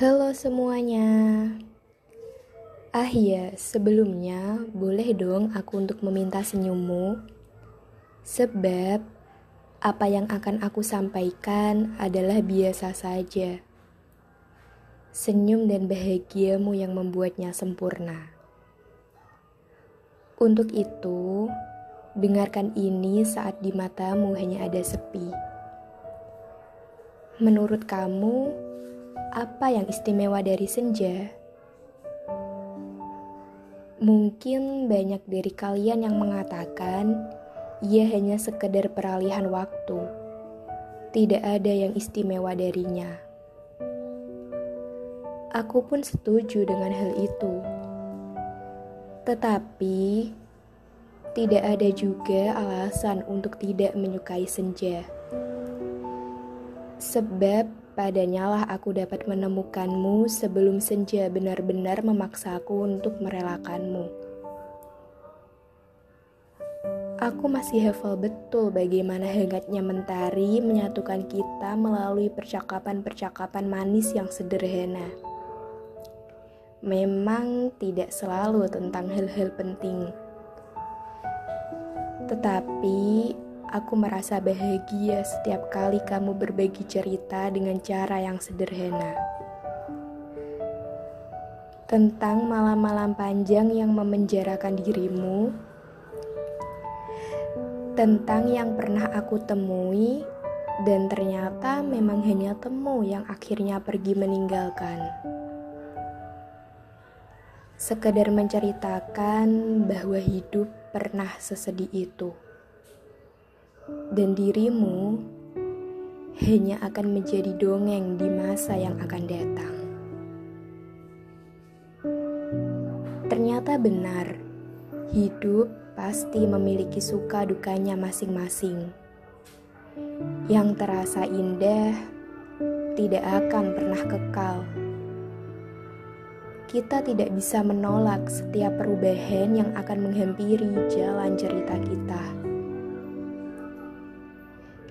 Halo semuanya. Ah iya, sebelumnya boleh dong aku untuk meminta senyummu? Sebab apa yang akan aku sampaikan adalah biasa saja. Senyum dan bahagiamu yang membuatnya sempurna. Untuk itu, dengarkan ini saat di matamu hanya ada sepi. Menurut kamu, apa yang istimewa dari senja? Mungkin banyak dari kalian yang mengatakan ia hanya sekedar peralihan waktu. Tidak ada yang istimewa darinya. Aku pun setuju dengan hal itu. Tetapi tidak ada juga alasan untuk tidak menyukai senja. Sebab Padanya lah aku dapat menemukanmu sebelum senja benar-benar memaksaku untuk merelakanmu. Aku masih hafal betul bagaimana hangatnya mentari menyatukan kita melalui percakapan-percakapan manis yang sederhana. Memang tidak selalu tentang hal-hal penting. Tetapi Aku merasa bahagia setiap kali kamu berbagi cerita dengan cara yang sederhana. Tentang malam-malam panjang yang memenjarakan dirimu, tentang yang pernah aku temui, dan ternyata memang hanya temu yang akhirnya pergi meninggalkan. Sekedar menceritakan bahwa hidup pernah sesedih itu dan dirimu hanya akan menjadi dongeng di masa yang akan datang. Ternyata benar, hidup pasti memiliki suka dukanya masing-masing. Yang terasa indah tidak akan pernah kekal. Kita tidak bisa menolak setiap perubahan yang akan menghampiri jalan cerita kita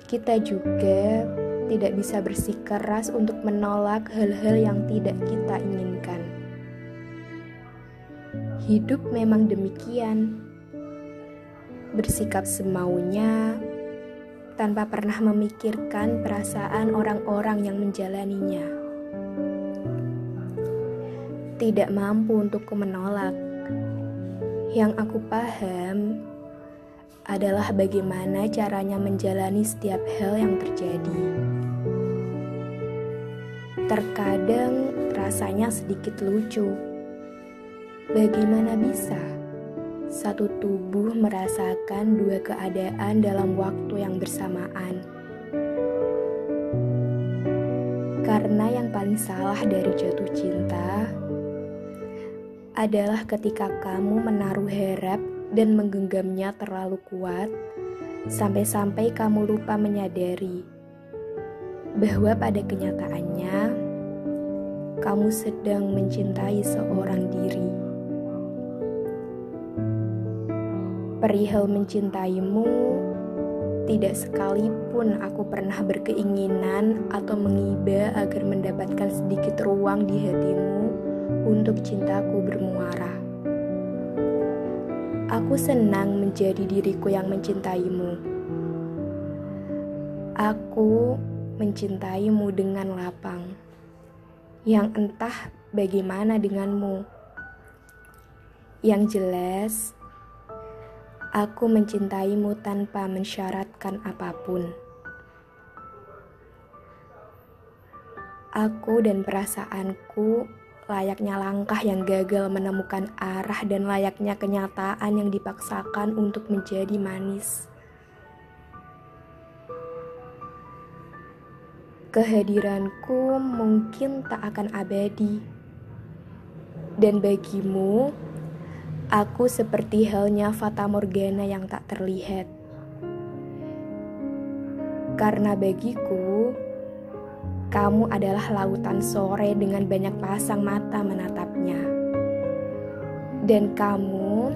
kita juga tidak bisa bersikeras untuk menolak hal-hal yang tidak kita inginkan. Hidup memang demikian, bersikap semaunya tanpa pernah memikirkan perasaan orang-orang yang menjalaninya. Tidak mampu untuk menolak. Yang aku paham, adalah bagaimana caranya menjalani setiap hal yang terjadi. Terkadang rasanya sedikit lucu. Bagaimana bisa satu tubuh merasakan dua keadaan dalam waktu yang bersamaan? Karena yang paling salah dari jatuh cinta adalah ketika kamu menaruh harap dan menggenggamnya terlalu kuat, sampai-sampai kamu lupa menyadari bahwa pada kenyataannya kamu sedang mencintai seorang diri. Perihal mencintaimu, tidak sekalipun aku pernah berkeinginan atau mengiba agar mendapatkan sedikit ruang di hatimu untuk cintaku bermuara. Aku senang menjadi diriku yang mencintaimu. Aku mencintaimu dengan lapang, yang entah bagaimana denganmu. Yang jelas, aku mencintaimu tanpa mensyaratkan apa pun. Aku dan perasaanku layaknya langkah yang gagal menemukan arah dan layaknya kenyataan yang dipaksakan untuk menjadi manis. Kehadiranku mungkin tak akan abadi, dan bagimu, aku seperti halnya Fata Morgana yang tak terlihat. Karena bagiku, kamu adalah lautan sore dengan banyak pasang mata menatapnya. Dan kamu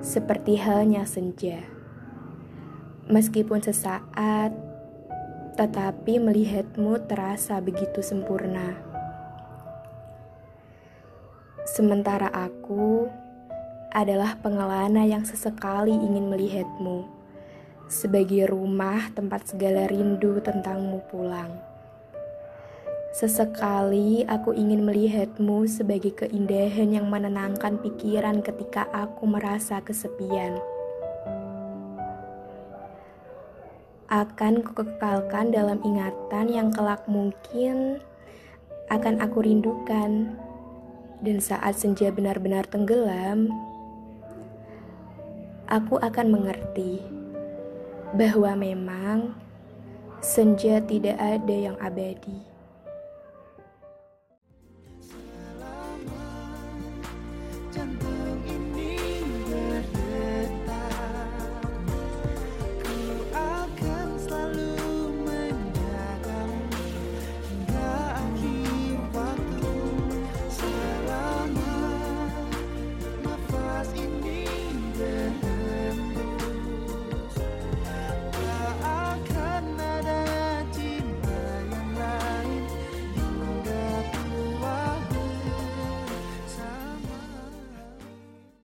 seperti halnya senja. Meskipun sesaat, tetapi melihatmu terasa begitu sempurna. Sementara aku adalah pengelana yang sesekali ingin melihatmu sebagai rumah tempat segala rindu tentangmu pulang. Sesekali aku ingin melihatmu sebagai keindahan yang menenangkan pikiran ketika aku merasa kesepian. Akan kukekalkan dalam ingatan yang kelak mungkin akan aku rindukan dan saat senja benar-benar tenggelam, aku akan mengerti bahwa memang senja tidak ada yang abadi.